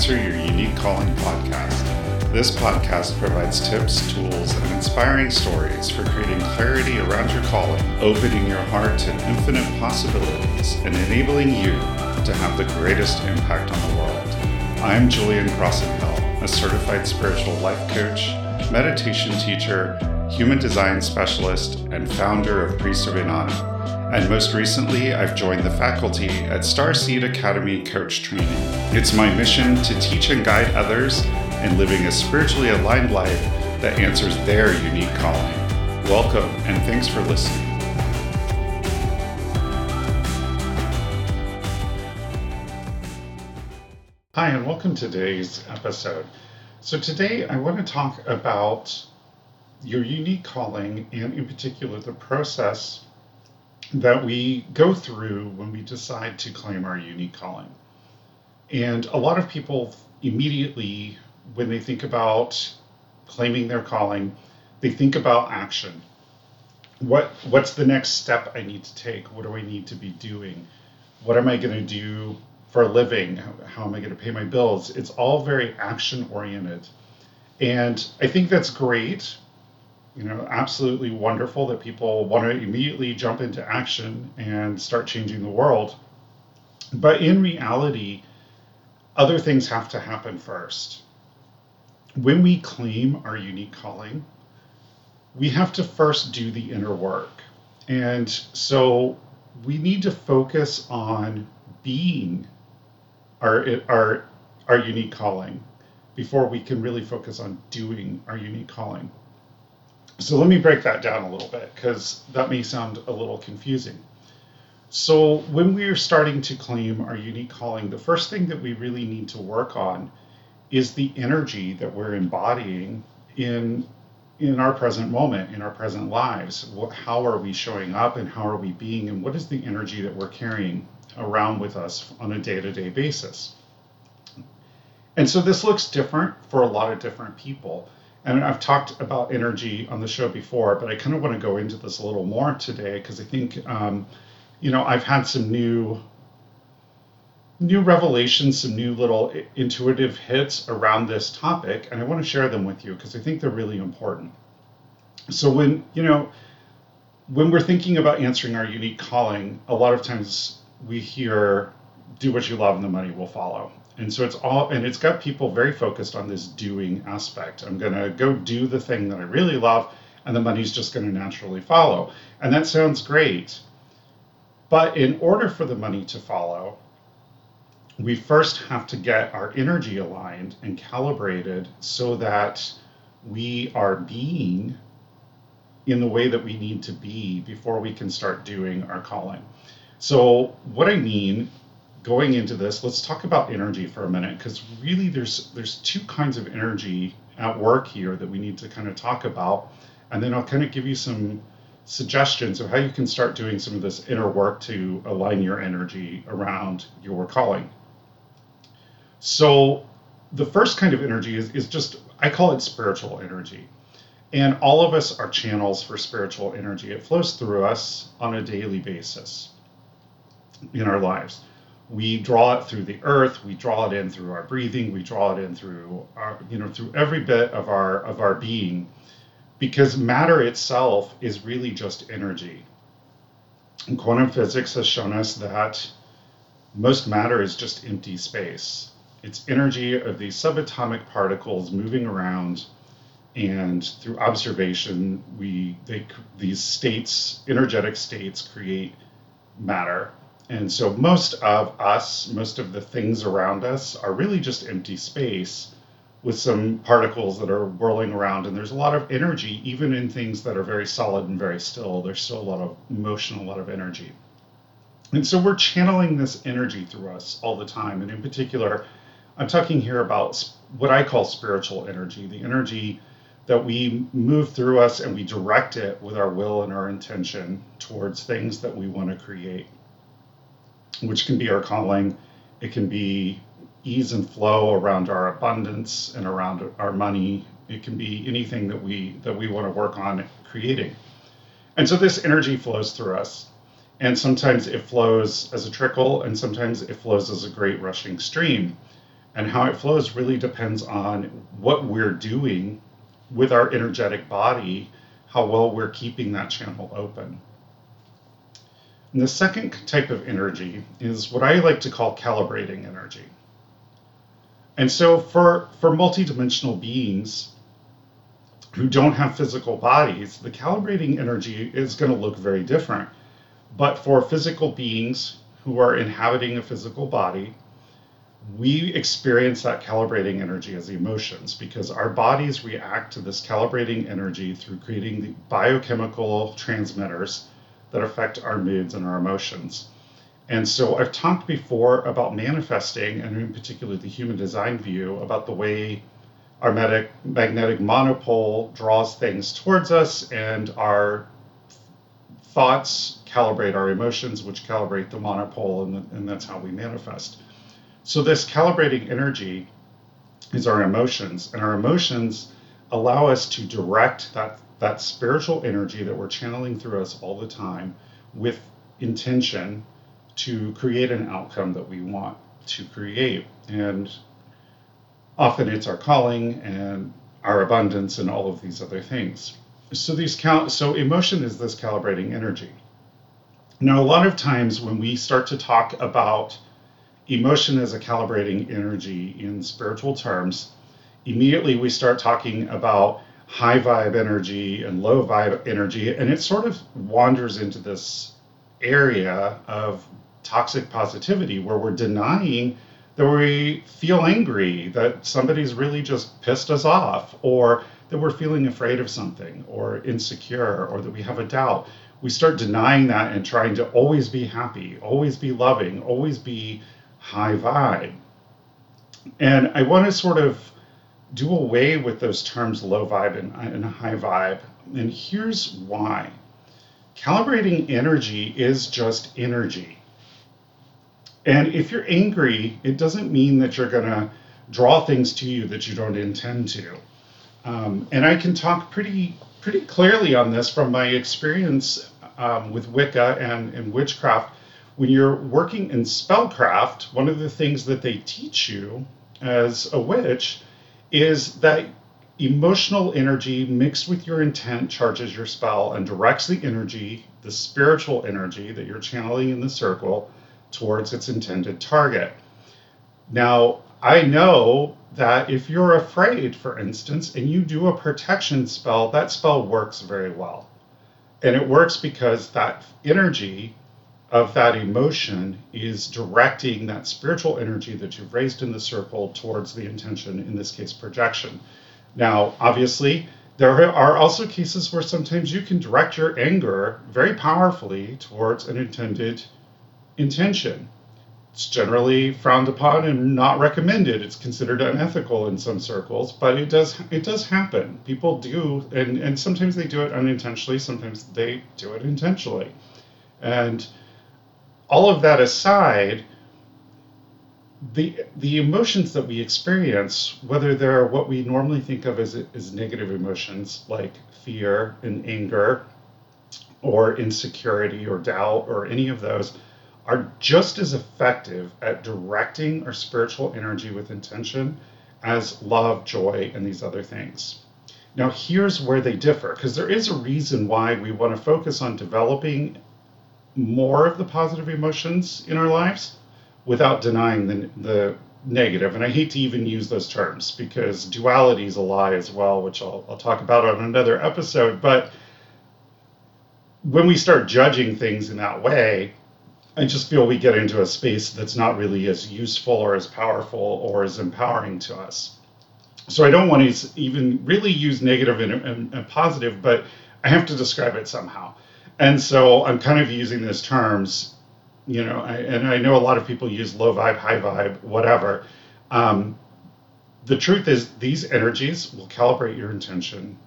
Answer Your Unique Calling podcast. This podcast provides tips, tools, and inspiring stories for creating clarity around your calling, opening your heart to infinite possibilities, and enabling you to have the greatest impact on the world. I'm Julian Crossenhell, a certified spiritual life coach, meditation teacher, human design specialist, and founder of Inanna and most recently, I've joined the faculty at Starseed Academy Coach Training. It's my mission to teach and guide others in living a spiritually aligned life that answers their unique calling. Welcome, and thanks for listening. Hi, and welcome to today's episode. So, today I want to talk about your unique calling and, in particular, the process that we go through when we decide to claim our unique calling. And a lot of people immediately, when they think about claiming their calling, they think about action. What what's the next step I need to take? What do I need to be doing? What am I going to do for a living? How, how am I going to pay my bills? It's all very action oriented. And I think that's great you know, absolutely wonderful that people want to immediately jump into action and start changing the world. But in reality, other things have to happen first. When we claim our unique calling, we have to first do the inner work. And so we need to focus on being our, our, our unique calling before we can really focus on doing our unique calling. So let me break that down a little bit because that may sound a little confusing. So when we are starting to claim our unique calling, the first thing that we really need to work on is the energy that we're embodying in in our present moment, in our present lives. What, how are we showing up and how are we being and what is the energy that we're carrying around with us on a day-to-day basis? And so this looks different for a lot of different people and I've talked about energy on the show before, but I kind of want to go into this a little more today because I think, um, you know, I've had some new new revelations, some new little intuitive hits around this topic, and I want to share them with you because I think they're really important. So when you know when we're thinking about answering our unique calling, a lot of times we hear do what you love and the money will follow. And so it's all and it's got people very focused on this doing aspect. I'm going to go do the thing that i really love and the money's just going to naturally follow. And that sounds great but in order for the money to follow we first have to get our energy aligned and calibrated so that we are being in the way that we need to be before we can start doing our calling. So what i mean going into this, let's talk about energy for a minute because really there's there's two kinds of energy at work here that we need to kind of talk about, and then I'll kind of give you some suggestions of how you can start doing some of this inner work to align your energy around your calling. So the first kind of energy is, is just I call it spiritual energy. And all of us are channels for spiritual energy. It flows through us on a daily basis in our lives we draw it through the earth we draw it in through our breathing we draw it in through our you know through every bit of our of our being because matter itself is really just energy. And quantum physics has shown us that most matter is just empty space. It's energy of these subatomic particles moving around and through observation we they these states energetic states create matter. And so most of us, most of the things around us are really just empty space with some particles that are whirling around. And there's a lot of energy, even in things that are very solid and very still. There's still a lot of motion, a lot of energy. And so we're channeling this energy through us all the time. And in particular, I'm talking here about what I call spiritual energy, the energy that we move through us and we direct it with our will and our intention towards things that we want to create which can be our calling. It can be ease and flow around our abundance and around our money. It can be anything that we that we want to work on creating. And so this energy flows through us. And sometimes it flows as a trickle, and sometimes it flows as a great rushing stream. and how it flows really depends on what we're doing with our energetic body, how well we're keeping that channel open. And the second type of energy is what I like to call calibrating energy. And so for, for multidimensional beings who don't have physical bodies, the calibrating energy is going to look very different. But for physical beings who are inhabiting a physical body, we experience that calibrating energy as emotions because our bodies react to this calibrating energy through creating the biochemical transmitters that affect our moods and our emotions. And so I've talked before about manifesting, and in particular the human design view, about the way our magnetic monopole draws things towards us, and our thoughts calibrate our emotions, which calibrate the monopole, and, and that's how we manifest. So, this calibrating energy is our emotions, and our emotions allow us to direct that that spiritual energy that we're channeling through us all the time with intention to create an outcome that we want to create. And often it's our calling and our abundance and all of these other things. So these cal- so emotion is this calibrating energy. Now a lot of times when we start to talk about emotion as a calibrating energy in spiritual terms, immediately we start talking about high vibe energy and low vibe energy, and it sort of wanders into this area of toxic positivity where we're denying that we feel angry, that somebody's really just pissed us off, or that we're feeling afraid of something, or insecure, or that we have a doubt. We start denying that and trying to always be happy, always be loving, always be high vibe. And I want to sort of do away with those terms low vibe and, and high vibe. And here's why calibrating energy is just energy. And if you're angry, it doesn't mean that you're going to draw things to you that you don't intend to. Um, and I can talk pretty pretty clearly on this from my experience um, with Wicca and, and witchcraft. When you're working in spellcraft, one of the things that they teach you as a witch is that emotional energy mixed with your intent charges your spell and directs the energy, the spiritual energy that you're channeling in the circle, towards its intended target. Now, I know that if you're afraid, for instance, and you do a protection spell, that spell works very well. And it works because that energy of that emotion is directing that spiritual energy that you've raised in the circle towards the intention, in this case, projection. Now, obviously, there are also cases where sometimes you can direct your anger very powerfully towards an intended intention. It's generally frowned upon and not recommended. It's considered unethical in some circles, but it does it does happen. People do, and and sometimes they do it unintentionally. Sometimes they do it intentionally, and all of that aside, the the emotions that we experience, whether they're what we normally think of as, as negative emotions like fear and anger, or insecurity or doubt or any of those, are just as effective at directing our spiritual energy with intention as love, joy, and these other things. Now, here's where they differ, because there is a reason why we want to focus on developing more of the positive emotions in our lives without denying the, the negative. And I hate to even use those terms because duality is a lie as well, which I'll, I'll talk about on another episode. But when we start judging things in that way, I just feel we get into a space that's not really as useful or as powerful or as empowering to us. So I don't want to even really use negative and, and, and positive, but I have to describe it somehow. And so I'm kind of using those terms, you know, I, and I know a lot of people use low vibe, high vibe, whatever. Um, the truth is, these energies will calibrate your intention,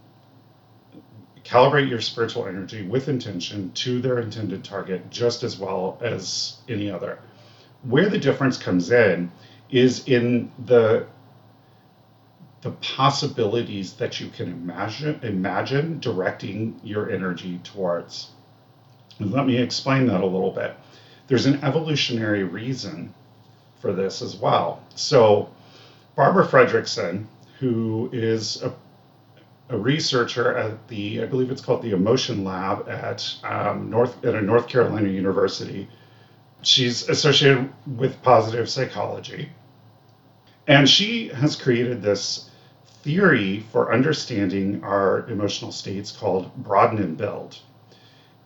calibrate your spiritual energy with intention to their intended target just as well as any other. Where the difference comes in is in the the possibilities that you can imagine imagine directing your energy towards. Let me explain that a little bit. There's an evolutionary reason for this as well. So, Barbara Fredrickson, who is a, a, researcher at the, I believe it's called the Emotion Lab at um, North at a North Carolina University. She's associated with positive psychology, and she has created this theory for understanding our emotional states called broaden and build.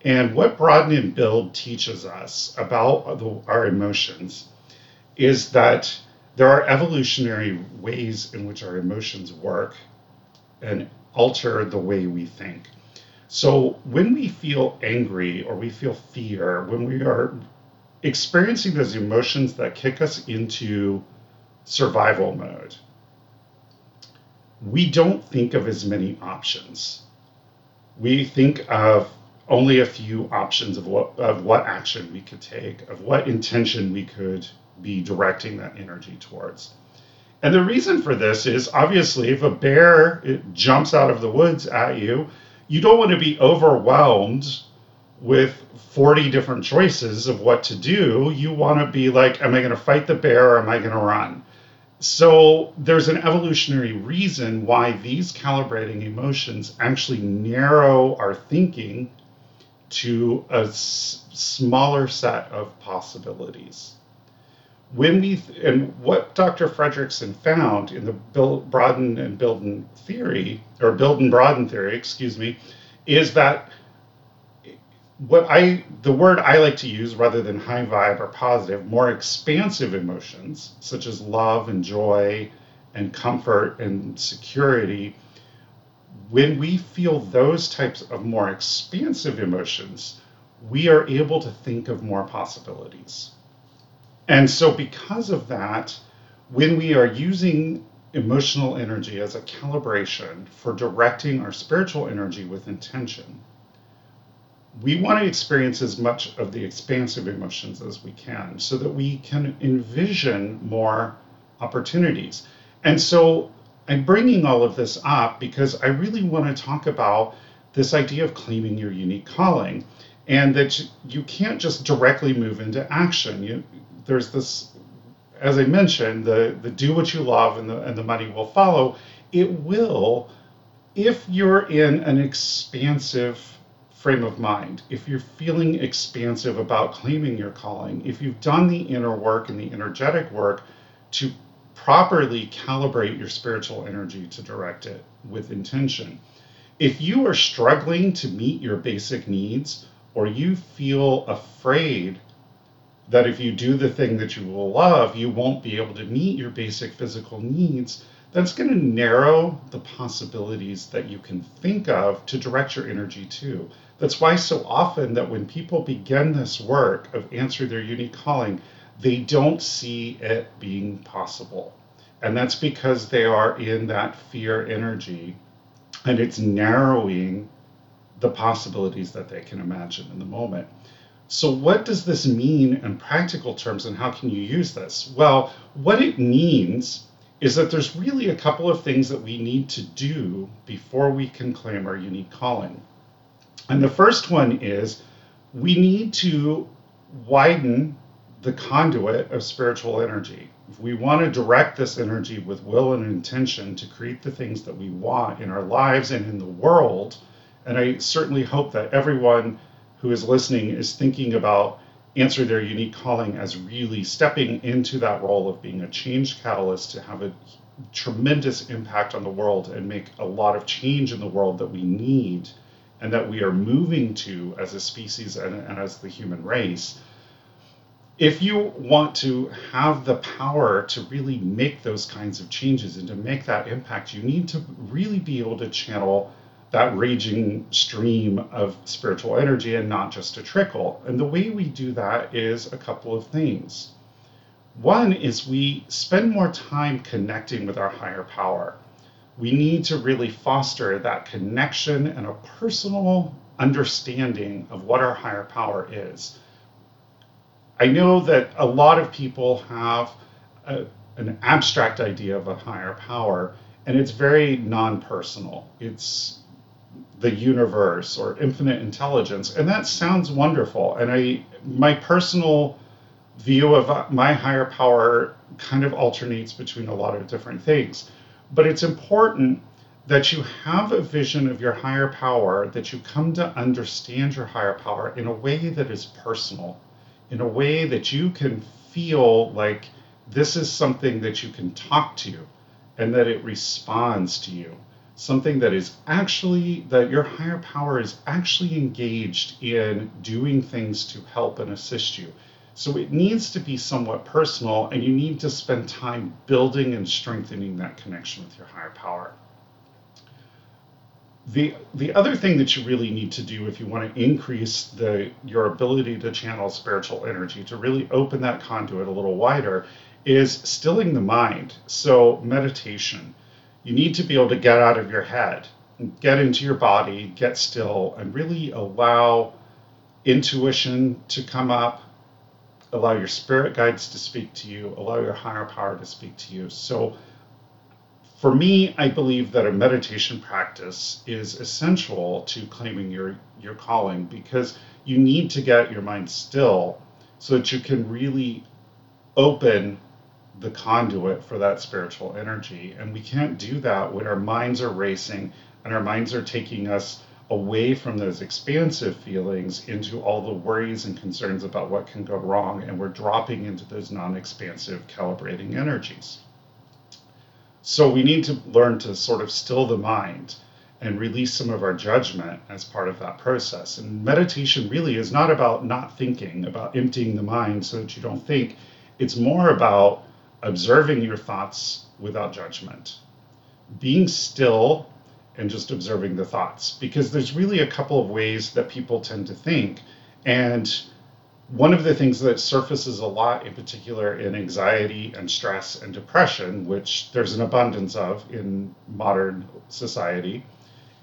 And what broaden and build teaches us about the, our emotions is that there are evolutionary ways in which our emotions work and alter the way we think. So when we feel angry or we feel fear, when we are experiencing those emotions that kick us into survival mode, we don't think of as many options. We think of only a few options of what of what action we could take, of what intention we could be directing that energy towards. And the reason for this is obviously if a bear jumps out of the woods at you, you don't want to be overwhelmed with 40 different choices of what to do. You want to be like, am I going to fight the bear or am I going to run? So there's an evolutionary reason why these calibrating emotions actually narrow our thinking to a s- smaller set of possibilities when we and what Dr. Fredrickson found in the broaden and Bilden theory, or build and broaden theory, excuse me, is that what I the word I like to use rather than high vibe or positive, more expansive emotions such as love and joy and comfort and security. When we feel those types of more expansive emotions, we are able to think of more possibilities and so, because of that, when we are using emotional energy as a calibration for directing our spiritual energy with intention, we want to experience as much of the expansive emotions as we can so that we can envision more opportunities. And so, I'm bringing all of this up because I really want to talk about this idea of claiming your unique calling and that you can't just directly move into action. You, there's this, as I mentioned, the the do what you love and the and the money will follow. It will, if you're in an expansive frame of mind, if you're feeling expansive about claiming your calling, if you've done the inner work and the energetic work to properly calibrate your spiritual energy to direct it with intention. If you are struggling to meet your basic needs or you feel afraid that if you do the thing that you will love, you won't be able to meet your basic physical needs, that's going to narrow the possibilities that you can think of to direct your energy to. That's why so often that when people begin this work of answering their unique calling, they don't see it being possible. And that's because they are in that fear energy and it's narrowing the possibilities that they can imagine in the moment. So, what does this mean in practical terms, and how can you use this? Well, what it means is that there's really a couple of things that we need to do before we can claim our unique calling. And the first one is we need to widen the conduit of spiritual energy. If we want to direct this energy with will and intention to create the things that we want in our lives and in the world, and I certainly hope that everyone who is listening is thinking about answer their unique calling as really stepping into that role of being a change catalyst to have a tremendous impact on the world and make a lot of change in the world that we need and that we are moving to as a species and, and as the human race. If you want to have the power to really make those kinds of changes and to make that impact, you need to really be able to channel that raging stream of spiritual energy and not just a trickle. And the way we do that is a couple of things. One is we spend more time connecting with our higher power. We need to really foster that connection and a personal understanding of what our higher power is. I know that a lot of people have a, an abstract idea of a higher power, and it's very non personal. It's the universe or infinite intelligence and that sounds wonderful and i my personal view of uh, my higher power kind of alternates between a lot of different things. But it's important that you have a vision of your higher power, that you come to understand your higher power in a way that is personal, in a way that you can feel like this is something that you can talk to and that it responds to you. Something that is actually, that your higher power is actually engaged in doing things to help and assist you. So it needs to be somewhat personal, and you need to spend time building and strengthening that connection with your higher power. The, the other thing that you really need to do if you want to increase the your ability to channel spiritual energy, to really open that conduit a little wider, is stilling the mind. So, meditation. You need to be able to get out of your head, get into your body, get still, and really allow intuition to come up, allow your spirit guides to speak to you, allow your higher power to speak to you. So, for me, I believe that a meditation practice is essential to claiming your, your calling because you need to get your mind still so that you can really open the conduit for that spiritual energy. And we can't do that when our minds are racing and our minds are taking us away from those expansive feelings into all the worries and concerns about what can go wrong. And we're dropping into those non expansive calibrating energies. So we need to learn to sort of still the mind and release some of our judgment as part of that process. And meditation really is not about not thinking, about emptying the mind so that you don't think. It's more about observing your thoughts without judgment, being still and just observing the thoughts. Because there's really a couple of ways that people tend to think. And one of the things that surfaces a lot, in particular in anxiety and stress and depression, which there's an abundance of in modern society,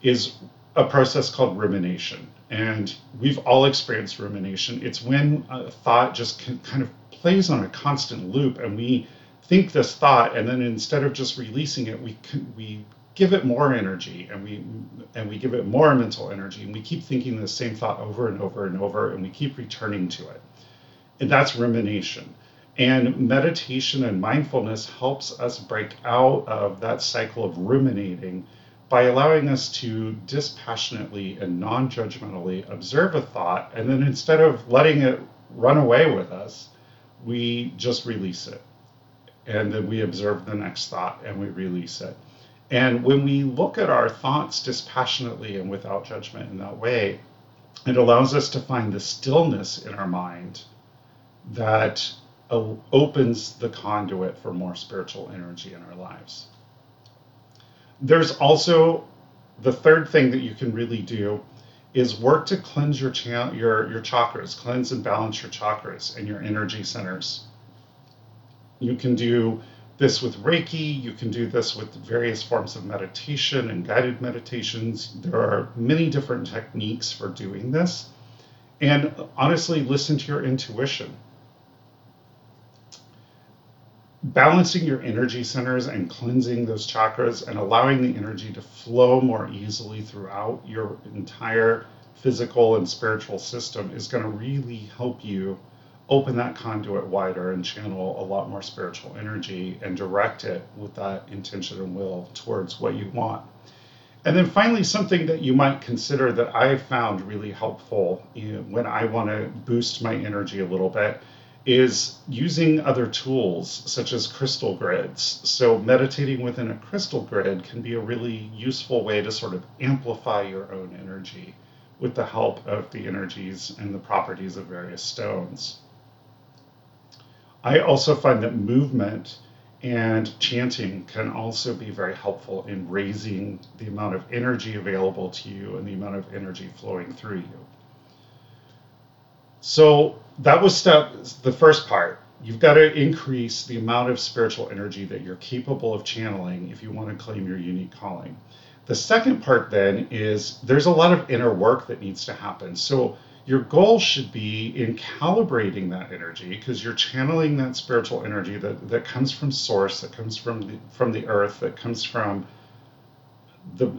is a process called rumination. And we've all experienced rumination. It's when a thought just kind of plays on a constant loop and we think this thought and then instead of just releasing it we we give it more energy and we and we give it more mental energy and we keep thinking the same thought over and over and over and we keep returning to it. And that's rumination. And meditation and mindfulness helps us break out of that cycle of ruminating by allowing us to dispassionately and non-judgmentally observe a thought and then instead of letting it run away with us we just release it. And then we observe the next thought and we release it. And when we look at our thoughts dispassionately and without judgment in that way, it allows us to find the stillness in our mind that opens the conduit for more spiritual energy in our lives. There's also the third thing that you can really do is work to cleanse your cha- your your chakras, cleanse and balance your chakras and your energy centers. You can do this with Reiki, you can do this with various forms of meditation and guided meditations. There are many different techniques for doing this. And honestly, listen to your intuition. Balancing your energy centers and cleansing those chakras and allowing the energy to flow more easily throughout your entire physical and spiritual system is going to really help you open that conduit wider and channel a lot more spiritual energy and direct it with that intention and will towards what you want. And then finally, something that you might consider that I found really helpful when I want to boost my energy a little bit is using other tools such as crystal grids. So, meditating within a crystal grid can be a really useful way to sort of amplify your own energy with the help of the energies and the properties of various stones. I also find that movement and chanting can also be very helpful in raising the amount of energy available to you and the amount of energy flowing through you. So that was step the first part. You've got to increase the amount of spiritual energy that you're capable of channeling if you want to claim your unique calling. The second part then is there's a lot of inner work that needs to happen. So your goal should be in calibrating that energy because you're channeling that spiritual energy that, that comes from source that comes from the, from the earth that comes from the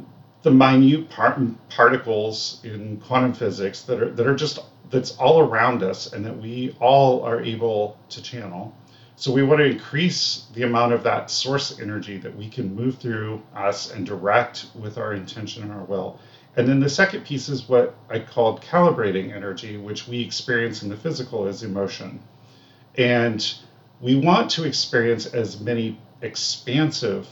the minute part, particles in quantum physics that are that are just that's all around us and that we all are able to channel. So we want to increase the amount of that source energy that we can move through us and direct with our intention and our will. And then the second piece is what I called calibrating energy, which we experience in the physical as emotion. And we want to experience as many expansive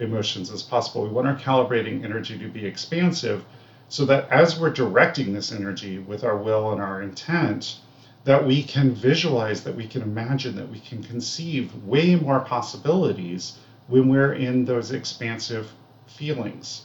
emotions as possible. We want our calibrating energy to be expansive so that as we're directing this energy with our will and our intent, that we can visualize, that we can imagine, that we can conceive way more possibilities when we're in those expansive feelings.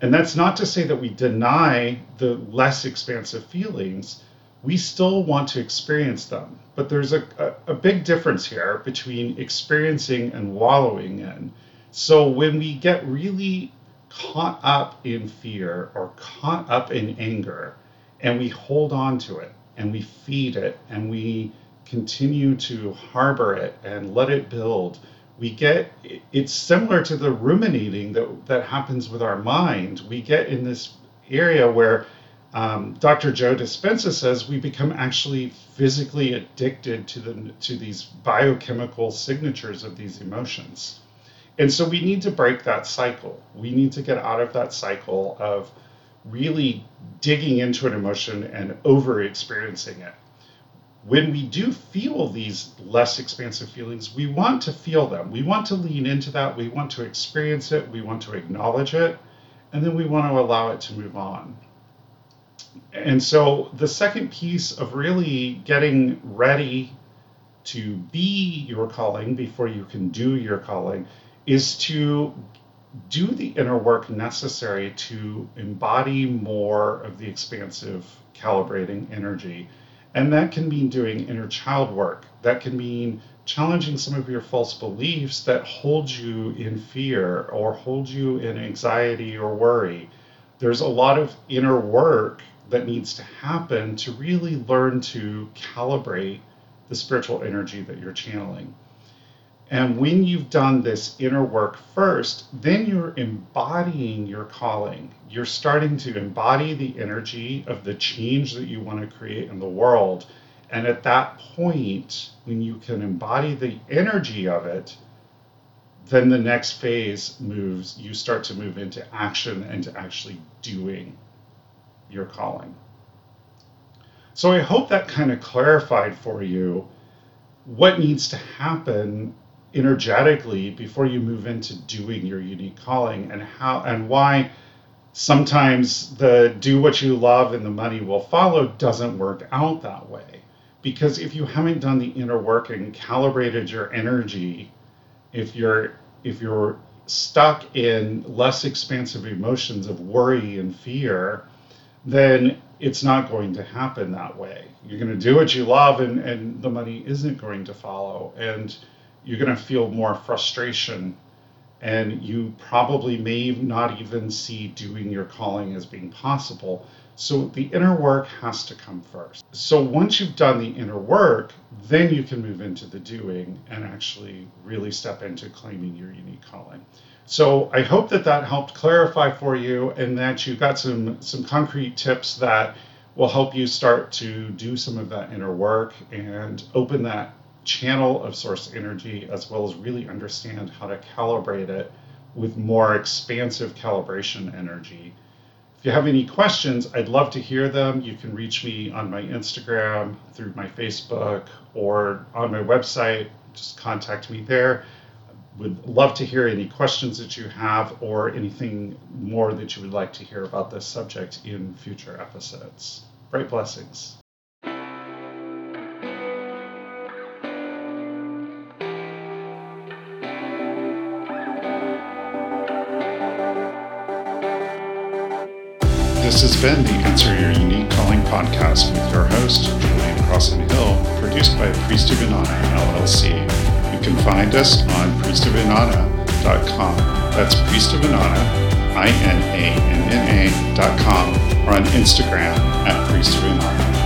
And that's not to say that we deny the less expansive feelings. We still want to experience them. But there's a, a, a, big difference here between experiencing and wallowing in. So when we get really caught up in fear or caught up in anger and we hold on to it and we feed it and we continue to harbor it and let it build we get it's similar to the ruminating that that happens with our mind we get in this area where um, Dr. Joe Dispenza says we become actually physically addicted to the to these biochemical signatures of these emotions. And so we need to break that cycle. We need to get out of that cycle of really digging into an emotion and over experiencing it. When we do feel these less expansive feelings, we want to feel them. We want to lean into that. We want to experience it. We want to acknowledge it. And then we want to allow it to move on. And so the second piece of really getting ready to be your calling before you can do your calling is to do the inner work necessary to embody more of the expansive calibrating energy. And that can mean doing inner child work. That can mean challenging some of your false beliefs that hold you in fear or hold you in anxiety or worry. There's a lot of inner work that needs to happen to really learn to calibrate the spiritual energy that you're channeling. And when you've done this inner work first, then you're embodying your calling. You're starting to embody the energy of the change that you want to create in the world. And at that point, when you can embody the energy of it, then the next phase moves, you start to move into action and to actually doing your calling. So I hope that kind of clarified for you what needs to happen energetically before you move into doing your unique calling and how and why sometimes the do what you love and the money will follow doesn't work out that way. Because if you haven't done the inner work and calibrated your energy if you're if you're stuck in less expansive emotions of worry and fear then it's not going to happen that way. You're going to do what you love and and the money isn't going to follow. And you're going to feel more frustration and you probably may not even see doing your calling as being possible. So the inner work has to come first. So once you've done the inner work, then you can move into the doing and actually really step into claiming your unique calling. So I hope that that helped clarify for you and that you got some some concrete tips that will help you start to do some of that inner work and open that channel of source energy as well as really understand how to calibrate it with more expansive calibration energy. If you have any questions, I'd love to hear them. You can reach me on my Instagram, through my Facebook, or on my website. Just contact me there. Would love to hear any questions that you have or anything more that you would like to hear about this subject in future episodes. Bright blessings. This has been the Answer Your Unique Calling podcast with your host, Julian Crossan Hill, produced by Priest of Inanna LLC. You can find us on priestofinanna.com. That's Priest of Inanna, I N A N N A.com, or on Instagram at Priest of Inanna.